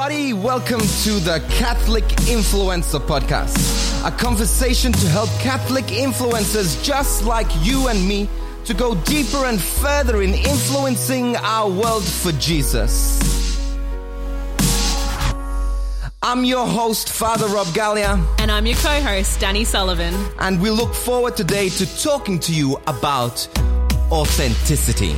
everybody. Welcome to the Catholic Influencer Podcast, a conversation to help Catholic influencers just like you and me to go deeper and further in influencing our world for Jesus. I'm your host, Father Rob Galea, And I'm your co host, Danny Sullivan. and we look forward today to talking to you about authenticity.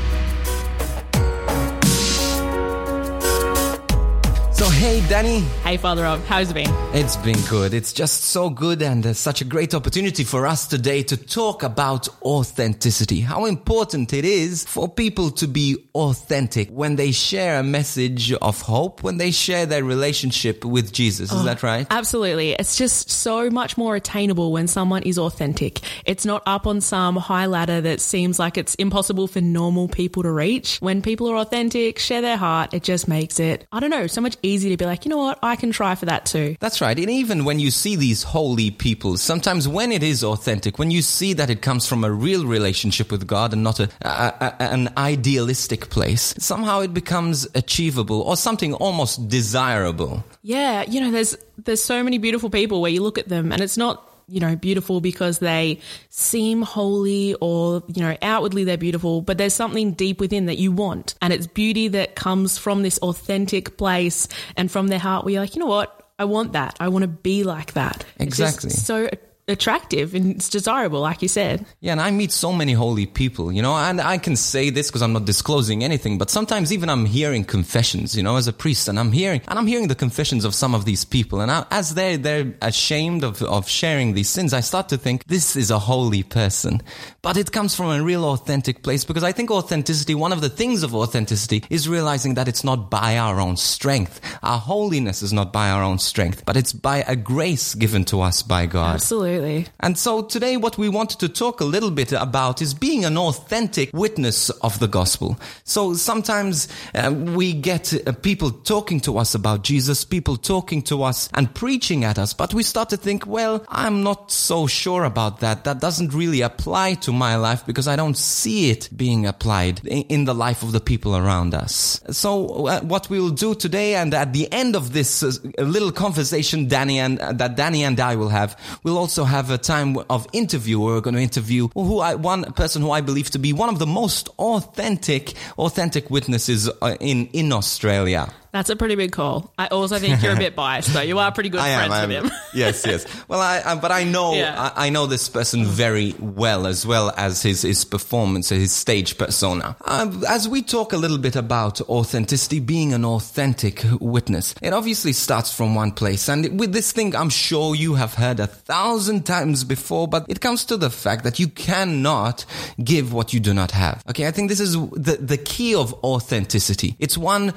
Hey, Danny. Hey, Father Rob, how's it been? It's been good. It's just so good and uh, such a great opportunity for us today to talk about authenticity. How important it is for people to be authentic when they share a message of hope, when they share their relationship with Jesus. Is that right? Absolutely. It's just so much more attainable when someone is authentic. It's not up on some high ladder that seems like it's impossible for normal people to reach. When people are authentic, share their heart, it just makes it, I don't know, so much easier to be like, you know what, I can try for that too. That's right. And even when you see these holy people, sometimes when it is authentic, when you see that it comes from a real relationship with God and not a, a, a- an idealistic place, somehow it becomes achievable or something almost desirable. Yeah, you know, there's there's so many beautiful people where you look at them and it's not, you know, beautiful because they seem holy or, you know, outwardly they're beautiful, but there's something deep within that you want. And it's beauty that comes from this authentic place and from their heart where you're like, you know what? I want that. I want to be like that. Exactly. So attractive and it's desirable, like you said. Yeah, and I meet so many holy people, you know, and I can say this because I'm not disclosing anything, but sometimes even I'm hearing confessions, you know, as a priest, and I'm hearing, and I'm hearing the confessions of some of these people, and I, as they they're ashamed of of sharing these sins, I start to think this is a holy person, but it comes from a real authentic place because I think authenticity, one of the things of authenticity, is realizing that it's not by our own strength, our holiness is not by our own strength, but it's by a grace given to us by God. Absolutely. And so today what we wanted to talk a little bit about is being an authentic witness of the gospel. So sometimes uh, we get uh, people talking to us about Jesus, people talking to us and preaching at us, but we start to think, well, I'm not so sure about that. That doesn't really apply to my life because I don't see it being applied in, the life of the people around us. So uh, what we will do today and at the end of this uh, little conversation Danny and uh, that Danny and I will have, we'll also have a time of interview. We're going to interview who I, one person who I believe to be one of the most authentic, authentic witnesses uh, in, in Australia. That's a pretty big call. I also think you're a bit biased, though. You are pretty good friends with him. yes, yes. Well, I, I but I know Yeah. I, I know this person very well, as well as his his performance, his stage persona. Um, as we talk a little bit about authenticity, being an authentic witness, it obviously starts from one place. And with this thing, I'm sure you have heard a thousand times before, but it comes to the fact that you cannot give what you do not have. Okay, I think this is the the key of authenticity. It's one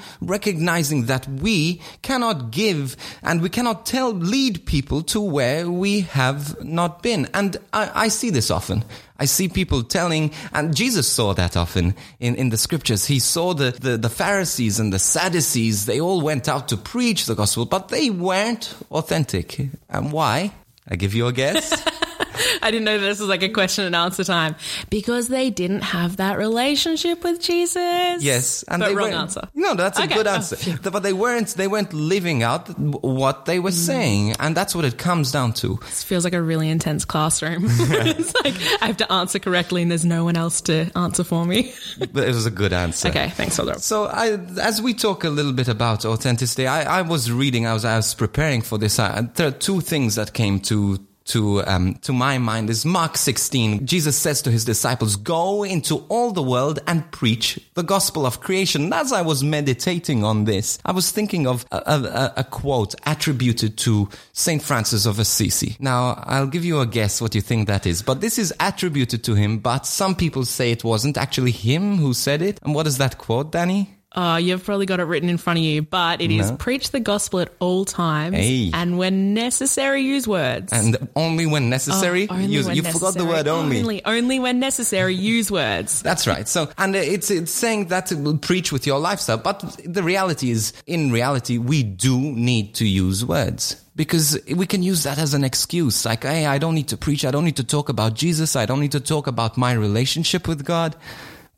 that we cannot give and we cannot tell, lead people to where we have not been. And I, I see this often. I see people telling, and Jesus saw that often in, in the scriptures. He saw the, the, the Pharisees and the Sadducees. They all went out to preach the gospel, but they weren't authentic. And why? I give you a guess. I didn't know this was like a question and answer time because they didn't have that relationship with Jesus. Yes, and but they wrong answer. No, that's a Okay. good Oh, answer. phew. but they weren't. They weren't living out what they were Mm. saying, and that's what it comes down to. This feels like a really intense classroom. it's like I have to answer correctly and there's no one else to answer for me. But it was a good answer. okay, thanks that. So, I, as we talk a little bit about authenticity, I, I was reading, I was, I was preparing for this. I, there are two things that came to to um, to my mind is Mark 16. Jesus says to his disciples, "Go into all the world and preach the gospel of creation." And as I was meditating on this, I was thinking of a, a, a quote attributed to Saint Francis of Assisi. Now, I'll give you a guess what you think that is, but this is attributed to him. But some people say it wasn't actually him who said it. And what is that quote, Danny? Uh, you've probably got it written in front of you, but it is No. preach the gospel at all times Hey. and when necessary, use words. And only when necessary, Oh, only use when You forgot the necessary. word only. Only, only when necessary, use words. That's right. So, and it's it's saying that it will preach with your lifestyle, but the reality is, in reality, we do need to use words because we can use that as an excuse. Like, hey, I don't need to preach. I don't need to talk about Jesus. I don't need to talk about my relationship with God.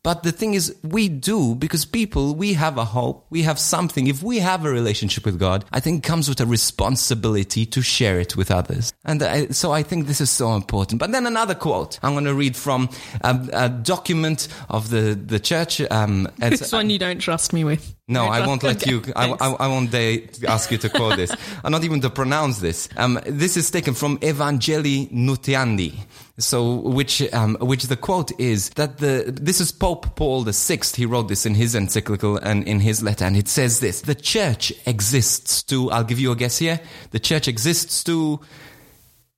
But the thing is, we do because people, we have a hope, we have something. If we have a relationship with God, I think comes with a responsibility to share it with others. And I, so I think this is so important. But then another quote I'm going to read from a, a document of the, the church. Um, This one you don't trust me with. No, I won't let you. I. I, I won't dare ask you to quote this, I'm not even to pronounce this. Um, this is taken from Evangelii Nuntiandi. So, which, um, which the quote is that the this is Pope Paul the Sixth. He wrote this in his encyclical and in his letter, and it says this: the Church exists to. I'll give you a guess here. The Church exists to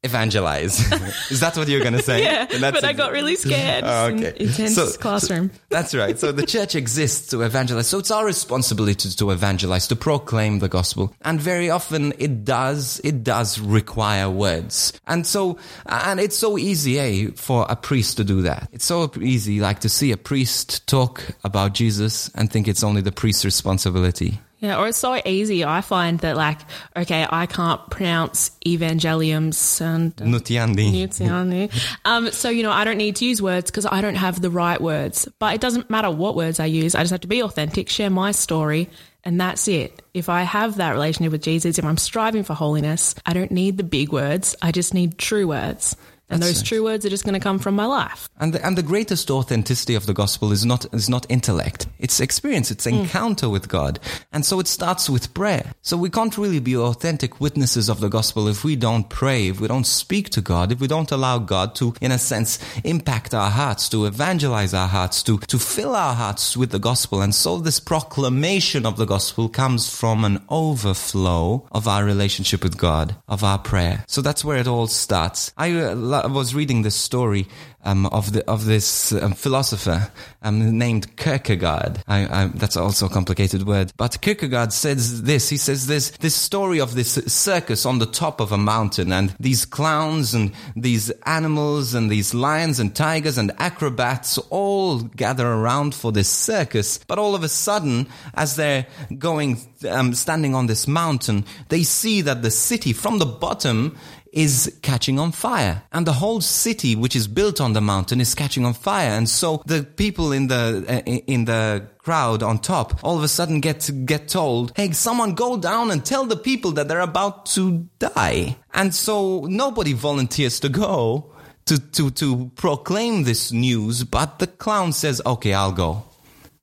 evangelize. is that what you're going to say? Yeah, but I got really scared. Oh, okay. Intense So- classroom. That's right. So the church exists to evangelize. So it's our responsibility to evangelize, to proclaim the gospel. And very often it does, it does require words. And so, and it's so easy, eh, for a priest to do that. It's so easy, like to see a priest talk about Jesus and think it's only the priest's responsibility. Yeah, or it's so easy. I find that, like, okay, I can't pronounce evangeliums and Nutiandi. Nuntiandi. um, so you know, I don't need to use words because I don't have the right words. But it doesn't matter what words I use. I just have to be authentic, share my story, and that's it. If I have that relationship with Jesus, if I'm striving for holiness, I don't need the big words. I just need true words. And That's those right. true words are just going to come from my life. And the, and the greatest authenticity of the gospel is not is not intellect. It's experience. It's encounter with God. And so it starts with prayer. So we can't really be authentic witnesses of the gospel if we don't pray, if we don't speak to God, if we don't allow God to, in a sense, impact our hearts, to evangelize our hearts, to to fill our hearts with the gospel. And so this proclamation of the gospel comes from an overflow of our relationship with God, of our prayer. So that's where it all starts. I uh, lo- was reading this story um, of the of this um, philosopher um, named Kierkegaard. I, I, that's also a complicated word, but Kierkegaard says this. He says this this story of this circus on the top of a mountain, and these clowns and these animals and these lions and tigers and acrobats all gather around for this circus. But all of a sudden, as they're going, um, standing on this mountain, they see that the city from the bottom is catching on fire. And the whole city which is built on the mountain is catching on fire. And so the people in the uh, in the crowd on top all of a sudden get get told hey someone go down and tell the people that they're about to die. And so nobody volunteers to go to to to proclaim this news but the clown says okay I'll go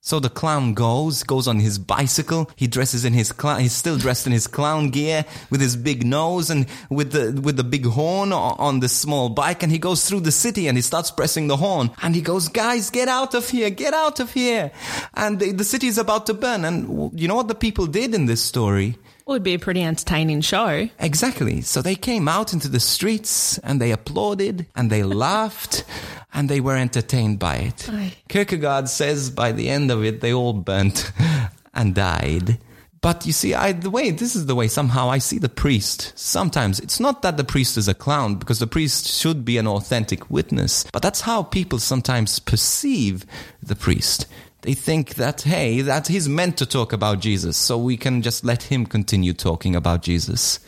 so the clown goes, goes on his bicycle. He dresses in his clown. He's still dressed in his clown gear with his big nose and with the with the big horn on the small bike. And he goes through the city and he starts pressing the horn. And he goes, "Guys, get out of here! Get out of here!" And the, the city is about to burn. And you know what the people did in this story? It would be a pretty entertaining show. Exactly. So they came out into the streets and they applauded and they laughed and they were entertained by it. Aye. Kierkegaard says by the end of it, they all burnt and died. But you see, I, the way, this is the way somehow I see the priest. Sometimes it's not that the priest is a clown because the priest should be an authentic witness, but that's how people sometimes perceive the priest. They think that, hey, that he's meant to talk about Jesus, so we can just let him continue talking about Jesus.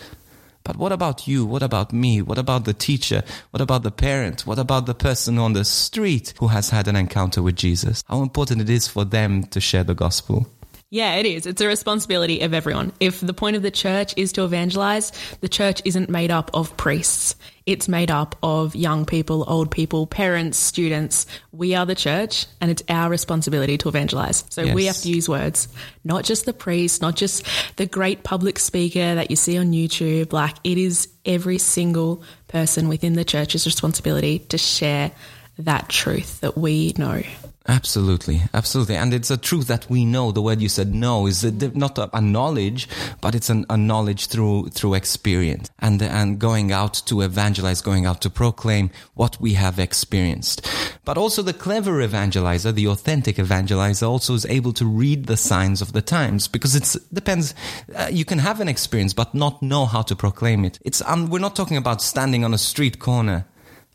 But what about you? What about me? What about the teacher? What about the parent? What about the person on the street who has had an encounter with Jesus? How important it is for them to share the gospel. Yeah, it is. It's a responsibility of everyone. If the point of the church is to evangelize, the church isn't made up of priests. It's made up of young people, old people, parents, students. We are the church and it's our responsibility to evangelize. So we have to use words, not just the priest, not just the great public speaker that you see on YouTube. Like it is every single person within the church's responsibility to share that truth that we know. Absolutely, absolutely, and it's a truth that we know. The word you said "know" is not a, a knowledge, but it's an, a knowledge through through experience and and going out to evangelize, going out to proclaim what we have experienced. But also, the clever evangelizer, the authentic evangelizer, also is able to read the signs of the times because it depends. Uh, you can have an experience, but not know how to proclaim it. It's um, we're not talking about standing on a street corner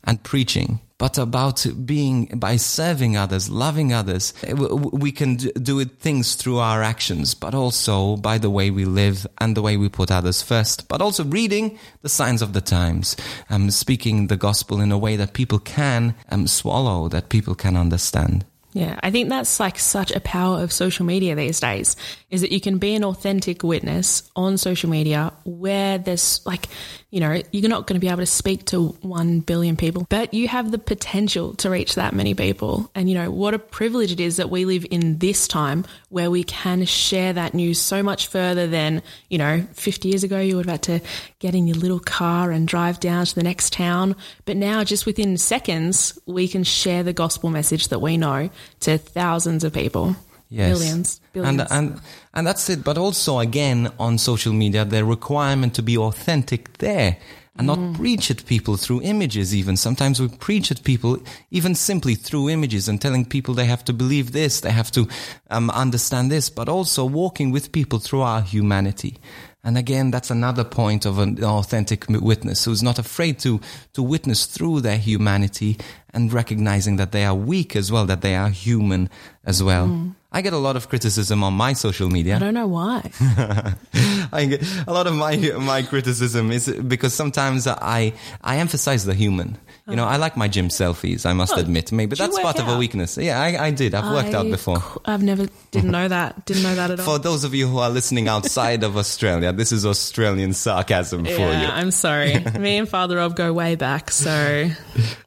and preaching, but about being by serving others, loving others. We can do things through our actions, but also by the way we live and the way we put others first. But also reading the signs of the times, um, speaking the gospel in a way that people can um, swallow, that people can understand. Yeah, I think that's like such a power of social media these days is that you can be an authentic witness on social media where there's like, you know, you're not going to be able to speak to 1 billion people, but you have the potential to reach that many people. And, you know, what a privilege it is that we live in this time where we can share that news so much further than, you know, 50 years ago you would have had to get in your little car and drive down to the next town. But now, just within seconds, we can share the gospel message that we know to thousands of people. Yes. Billions. Billions. And, and, and that's it. But also, again, on social media, the requirement to be authentic there and not Mm. preach at people through images, even. Sometimes we preach at people, even simply through images and telling people they have to believe this, they have to um, understand this, but also walking with people through our humanity. And again, that's another point of an authentic witness who's not afraid to, to witness through their humanity and recognizing that they are weak as well, that they are human as well. I get a lot of criticism on my social media. I don't know why. I get a lot of my my criticism is because sometimes I I emphasize the human. You know, I like my gym selfies. I must Oh, admit, maybe that's part of a weakness. Yeah, I, I did. I've worked out before. I've never, didn't know that. Didn't know that at all. For those of you who are listening outside of Australia, this is Australian sarcasm for you. I'm sorry. Me and Father Rob go way back, so there's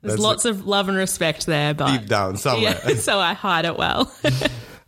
That's lots of love and respect there. But Deep down somewhere. yeah, so I hide it well.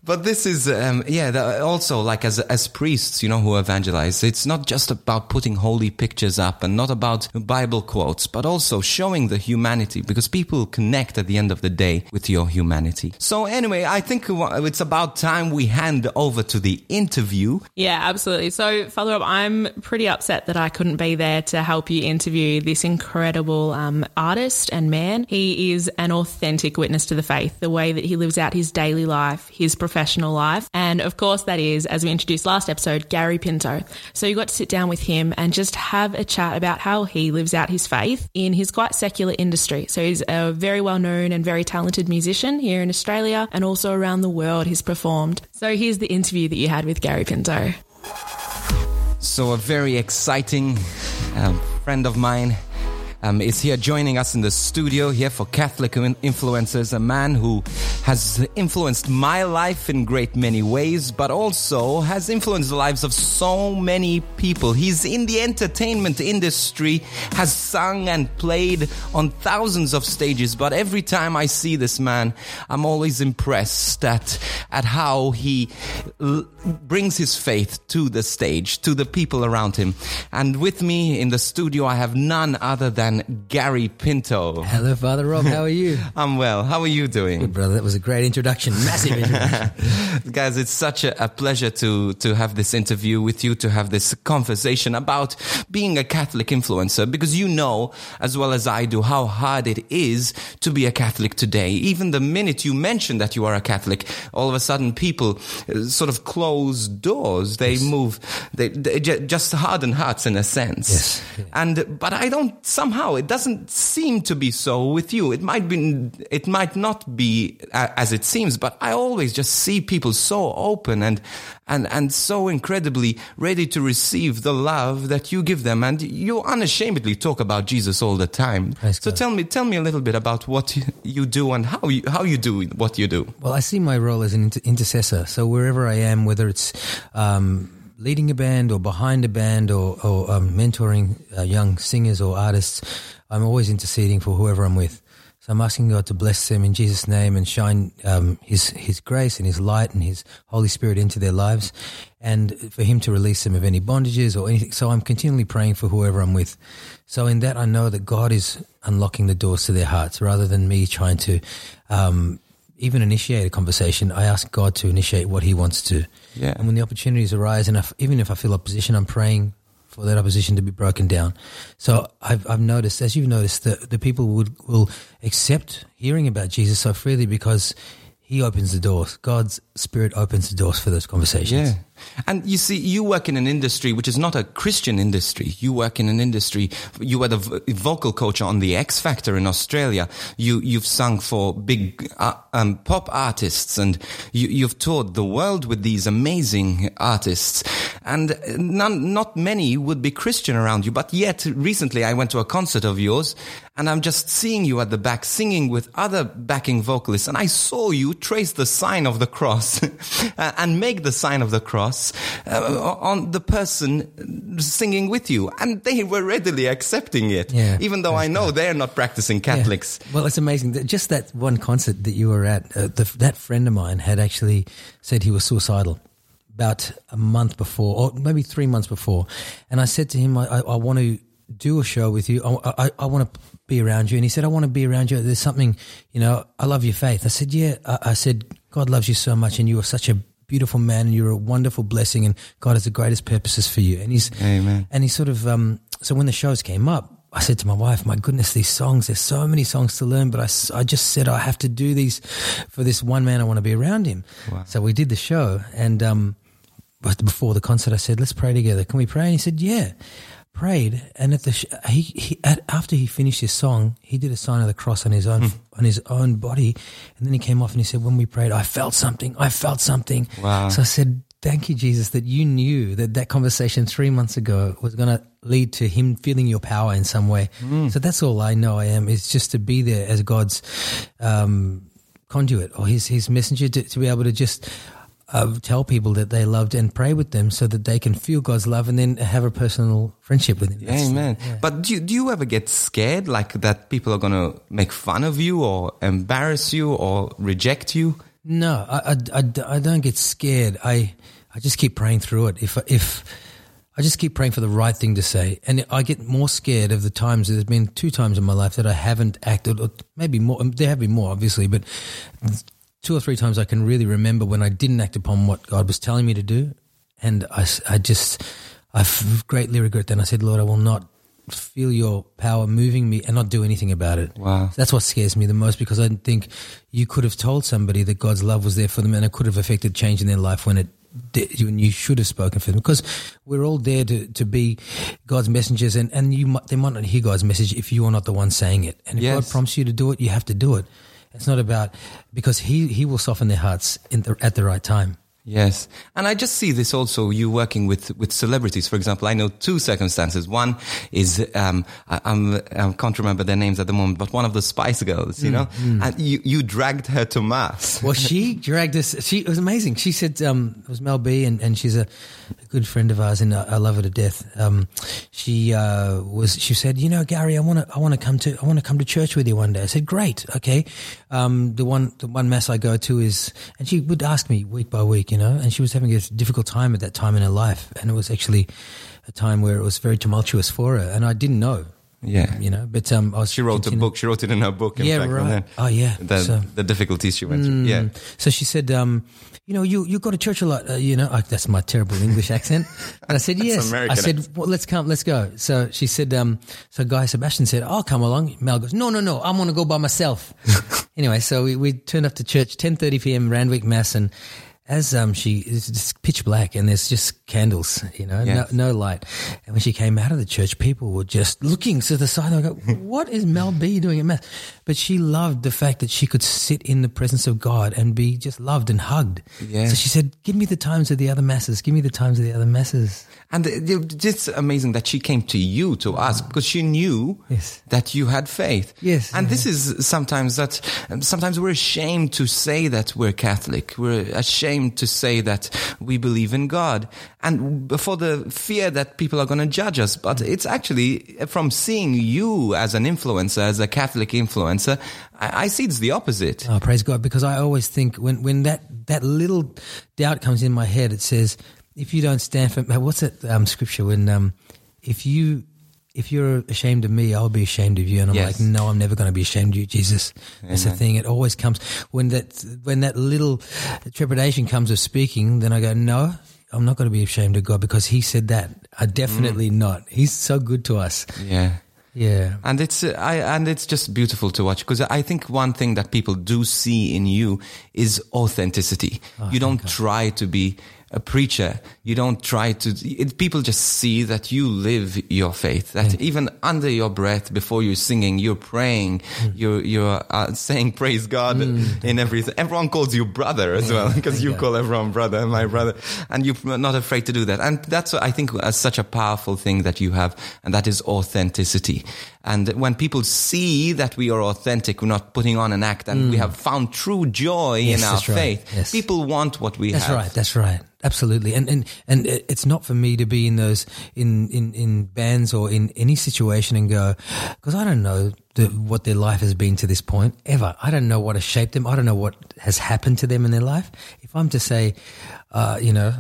But this is, um, yeah, also like as as priests, you know, who evangelize, it's not just about putting holy pictures up and not about Bible quotes, but also showing the humanity because people connect at the end of the day with your humanity. So anyway, I think it's about time we hand over to the interview. yeah, absolutely. So Father Rob, I'm pretty upset that I couldn't be there to help you interview this incredible um, artist and man. He is an authentic witness to the faith, the way that he lives out his daily life, his professional life. And of course, that is, as we introduced last episode, Gary Pinto. So you got to sit down with him and just have a chat about how he lives out his faith in his quite secular industry. So he's a very well known and very talented musician here in Australia and also around the world he's performed. So here's the interview that you had with Gary Pinto. So a very exciting um, friend of mine um, is here joining us in the studio here for Catholic In- Influencers, a man who has influenced my life in great many ways, but also has influenced the lives of so many people. He's in the entertainment industry, has sung and played on thousands of stages, but every time I see this man, I'm always impressed at, at how he brings his faith to the stage, to the people around him. And with me in the studio, I have none other than Gary Pinto. Hello, Father Rob. How are you? I'm well. How are you doing? Good, brother. That was a great introduction. Massive introduction. Guys, it's such a, a pleasure to, to have this interview with you, to have this conversation about being a Catholic influencer, because you know, as well as I do, how hard it is to be a Catholic today. Even the minute you mention that you are a Catholic, all of a sudden people uh, sort of close doors. They move, they, they just harden hearts in a sense. Yes. And, but I don't, somehow, it doesn't seem to be so with you. It might be, it might not be as it seems, but I always just see people so open and, and, and so incredibly ready to receive the love that you give them. And you unashamedly talk about Jesus all the time. Praise so God. tell me, tell me a little bit about what you- you do and how you, how you do what you do. well, I see my role as an inter- intercessor. So wherever I am, whether it's um, leading a band or behind a band or, or um, mentoring uh, young singers or artists, I'm always interceding for whoever I'm with. So I'm asking God to bless them in Jesus' name and shine um, His His grace and His light and His Holy Spirit into their lives, and for Him to release them of any bondages or anything. So I'm continually praying for whoever I'm with. So in that, I know that God is unlocking the doors to their hearts rather than me trying to um, even initiate a conversation. I ask God to initiate what He wants to. Yeah. And when the opportunities arise, and if, even if I feel opposition, I'm praying for that opposition to be broken down. So I've, I've noticed, as you've noticed, that the people would will accept hearing about Jesus so freely because He opens the doors. God's Spirit opens the doors for those conversations. Yeah. And you see, you work in an industry which is not a Christian industry. You work in an industry. You were the vocal coach on the X Factor in Australia. You you've sung for big uh, um, pop artists, and you, you've toured the world with these amazing artists. And none, not many would be Christian around you. But yet, recently, I went to a concert of yours, and I'm just seeing you at the back singing with other backing vocalists, and I saw you trace the sign of the cross and make the sign of the cross uh, on the person singing with you, and they were readily accepting it, Yeah, even though I know they're not practicing Catholics. Well, it's amazing. Just that one concert that you were at, uh, the, that friend of mine had actually said he was suicidal about a month before, or maybe three months before. And I said to him, I, I, I want to do a show with you. I, I, I want to be around you. And he said, I want to be around you. There's something, you know, I love your faith. I said, yeah. I, I said, God loves you so much and you are such a beautiful man and you're a wonderful blessing and God has the greatest purposes for you. And he's, Amen. and he sort of, um, so when the shows came up, I said to my wife, my goodness, these songs, there's so many songs to learn, but I, I just said I have to do these for this one man. I want to be around him. So we did the show. And, um, but before the concert, I said, let's pray together. Can we pray? And he said, yeah. Prayed. And at the, sh- he, he, at, after he finished his song, he did a sign of the cross on his own, on his own body. And then he came off and he said, when we prayed, I felt something. I felt something. Wow. So I said, thank you, Jesus, that you knew that that conversation three months ago was going to lead to him feeling your power in some way. So that's all I know I am is just to be there as God's um, conduit or his, his messenger to, to be able to just uh, tell people that they loved and pray with them so that they can feel God's love and then have a personal friendship with him. That's- Amen. But do you, do you ever get scared, like that people are going to make fun of you or embarrass you or reject you? No, I, I, I, I don't get scared. I, I just keep praying through it. If, if I just keep praying for the right thing to say, and I get more scared of the times. There's been two times in my life that I haven't acted, or maybe more. There have been more, obviously, but two or three times I can really remember when I didn't act upon what God was telling me to do, and I just, I greatly regret that. And I said, Lord, I will not feel your power moving me and not do anything about it. Wow. That's what scares me the most because I think you could have told somebody that God's love was there for them and it could have affected change in their life when it did, when you should have spoken for them because we're all there to, to be God's messengers and, and you might, they might not hear God's message if you are not the one saying it. And if Yes. God prompts you to do it, you have to do it. It's not about because he, he will soften their hearts the, at the right time. Yes. And I just see this also, you working with, with celebrities. For example, I know two circumstances. One is, um, I, I'm, I can't remember their names at the moment, but one of the Spice Girls, you know, and you, you dragged her to mass. Well, she dragged us. She it was amazing. She said um, it was Mel B, and, and she's a, a good friend of ours, and I, I love her to death. Um, she uh, was. She said, "You know, Gary, I want to. I want to come to. I want to come to church with you one day." I said, "Great, okay." Um, the one, the one mass I go to is, and she would ask me week by week, you know, and she was having a difficult time at that time in her life, and it was actually a time where it was very tumultuous for her, and I didn't know. Yeah. You know, but um, I was. She wrote a book. She wrote it in her book. In Yeah, fact, right. and then Oh, yeah. The, So- the difficulties she went through. Yeah. So she said, um, you know, you, you go to church a lot, uh, you know, uh, that's my terrible English accent. And I said, yes. American I said, well, let's come, let's go. So she said, um, so Guy Sebastian said, I'll come along. Mel goes, no, no, no, I'm going to go by myself. anyway, so we, we turned up to church, 10.30 p.m. Randwick Mass. And as um, she, it's just pitch black and there's just candles, you know, no, no light. And when she came out of the church, people were just looking to the side. They go, what is Mel B doing at Mass? But she loved the fact that she could sit in the presence of God and be just loved and hugged. So she said, give me the times of the other Masses. Give me the times of the other Masses. And it's amazing that she came to you to mm. ask because she knew Yes. that you had faith. Yes. And this is sometimes that, sometimes we're ashamed to say that we're Catholic. We're ashamed to say that we believe in God. And for the fear that people are going to judge us. But mm. it's actually from seeing you as an influencer, as a Catholic influencer, I, I see it's the opposite. Oh, praise God. Because I always think when, when that, that little doubt comes in my head, it says, if you don't stand for, what's that um, scripture when, um, if you, if you're ashamed of me, I'll be ashamed of you. And I'm Yes. like, no, I'm never going to be ashamed of you, Jesus. That's the thing. It always comes when that, when that little trepidation comes of speaking, then I go, no, I'm not going to be ashamed of God because he said that. I definitely not. He's so good to us. Yeah. Yeah. And it's uh, I and it's just beautiful to watch because I think one thing that people do see in you is authenticity. you don't try to be a preacher, you don't try to, it, people just see that you live your faith, that Mm. even under your breath, before you're singing, you're praying, Mm. you're, you're uh, saying praise God in everything. Everyone calls you brother as well, because you call everyone brother, and my brother, and you're not afraid to do that. And that's, I think, uh, such a powerful thing that you have, and that is authenticity. And when people see that we are authentic, we're not putting on an act, and we have found true joy Mm. Yes, in our right. faith, Yes. people want what we That's have. That's right. That's right. Absolutely. And and and it's not for me to be in those in in in bands or in any situation and go because I don't know the, what their life has been to this point ever. I don't know what has shaped them. I don't know what has happened to them in their life. If I'm to say, uh, you know.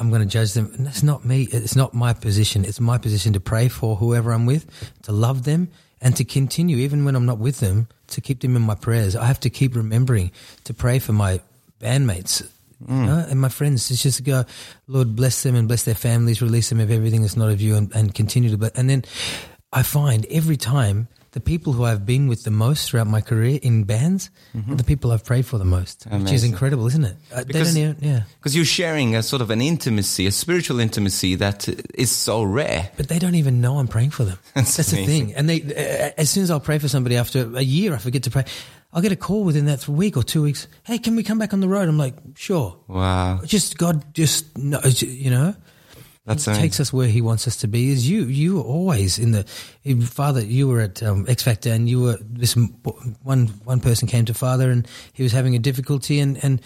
I'm going to judge them. And that's not me. It's not my position. It's my position to pray for whoever I'm with, to love them, and to continue, even when I'm not with them, to keep them in my prayers. I have to keep remembering to pray for my bandmates you know, and my friends. It's just to go, Lord, bless them and bless their families, release them of everything that's not of you, and, and continue to But And then I find every time the people who I've been with the most throughout my career in bands are the people I've prayed for the most, which is incredible, isn't it? Uh, they Because- don't even, yeah. Because you're sharing a sort of an intimacy, a spiritual intimacy that is so rare. But they don't even know I'm praying for them. That's That's, the thing. And they, uh, as soon as I'll pray for somebody after a year, I forget to pray. I'll get a call within that week or two weeks. Hey, can we come back on the road? I'm like, sure. Wow. Just God, just you know. Amazing. takes us where He wants us to be. Is you? You were always in the Father. You were at um, X Factor, and you were this one. One person came to Father, and he was having a difficulty, and and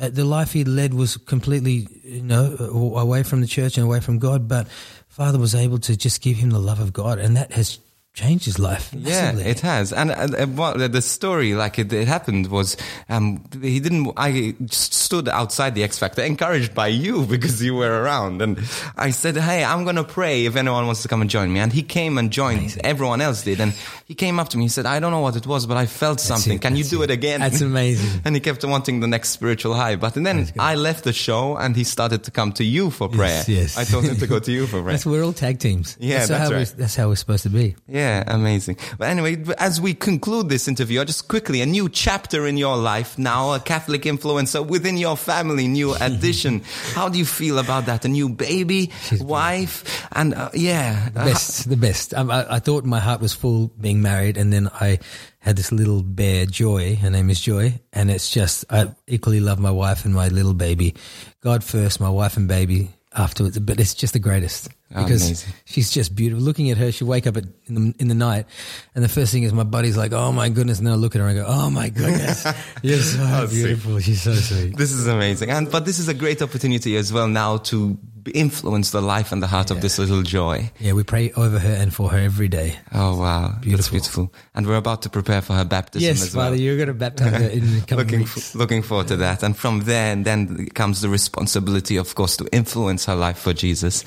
uh, the life he led was completely, you know, away from the church and away from God. But Father was able to just give him the love of God, and that has changed his life. Yeah, it has. And uh, what, the story, like it, it happened, was um, he didn't. I stood outside the X Factor, encouraged by you because you were around, and I said, "Hey, I'm gonna pray if anyone wants to come and join me." And he came and joined. Everyone else did, and he came up to me. He said, "I don't know what it was, but I felt something. it, Can you do it. it again?" That's amazing. and he kept wanting the next spiritual high. But then I left the show, and he started to come to you for prayer. yes. I told him to go to you for prayer. That's we're all tag teams. Yeah, that's, that's how right. we're, that's how we're supposed to be. Yeah, amazing. But anyway, as we conclude this interview, just quickly, a new chapter in your life now, a Catholic influencer within your family, new addition. How do you feel about that? A new baby, wife, and uh, yeah, The best, the best. Um, I, I thought my heart was full being married, and then I had this little bear, Joy. Her name is Joy, and it's just I equally love my wife and my little baby. God first, my wife and baby afterwards. But it's just the greatest oh, because Amazing. she's just beautiful. Looking at her, she wake up at, in the in the night, and the first thing is my buddy's like, "Oh my goodness!" And then I look at her and I go, "Oh my goodness, you're so Oh, sweet. beautiful. She's so sweet." This is amazing. And but this is a great opportunity as well now to influence the life and the heart of this little joy. Yeah, we pray over her and for her every day. Oh wow, that's Beautiful. beautiful. And we're about to prepare for her baptism Yes, as well. Father, you're going to baptize her in the coming looking weeks. f- looking forward to that. And from there, and then comes the responsibility, of course, to influence her life for Jesus.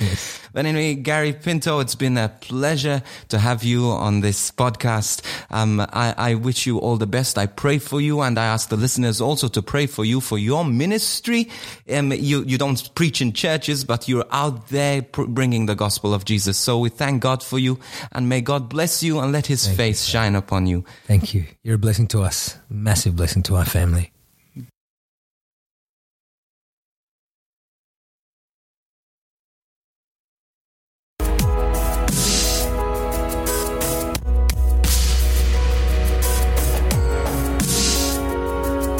But anyway, Gary Pinto, it's been a pleasure to have you on this podcast. Um, I, I wish you all the best. I pray for you, and I ask the listeners also to pray for you for your ministry. Um, you you don't preach in churches, but you're out there pr- bringing the gospel of Jesus. So we thank God for you, and may God bless you and let His face shine upon you. Thank you. You're a blessing to us, massive blessing to our family.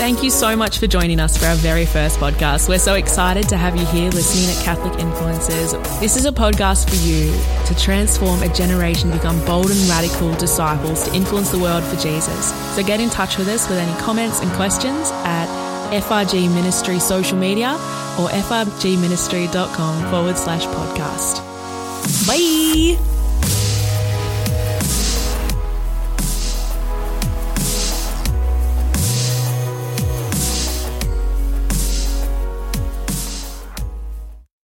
Thank you so much for joining us for our very first podcast. We're so excited to have you here listening at Catholic Influences. This is a podcast for you to transform a generation, become bold and radical disciples to influence the world for Jesus. So get in touch with us with any comments and questions at FRG Ministry social media or frgministry.com forward slash podcast. Bye.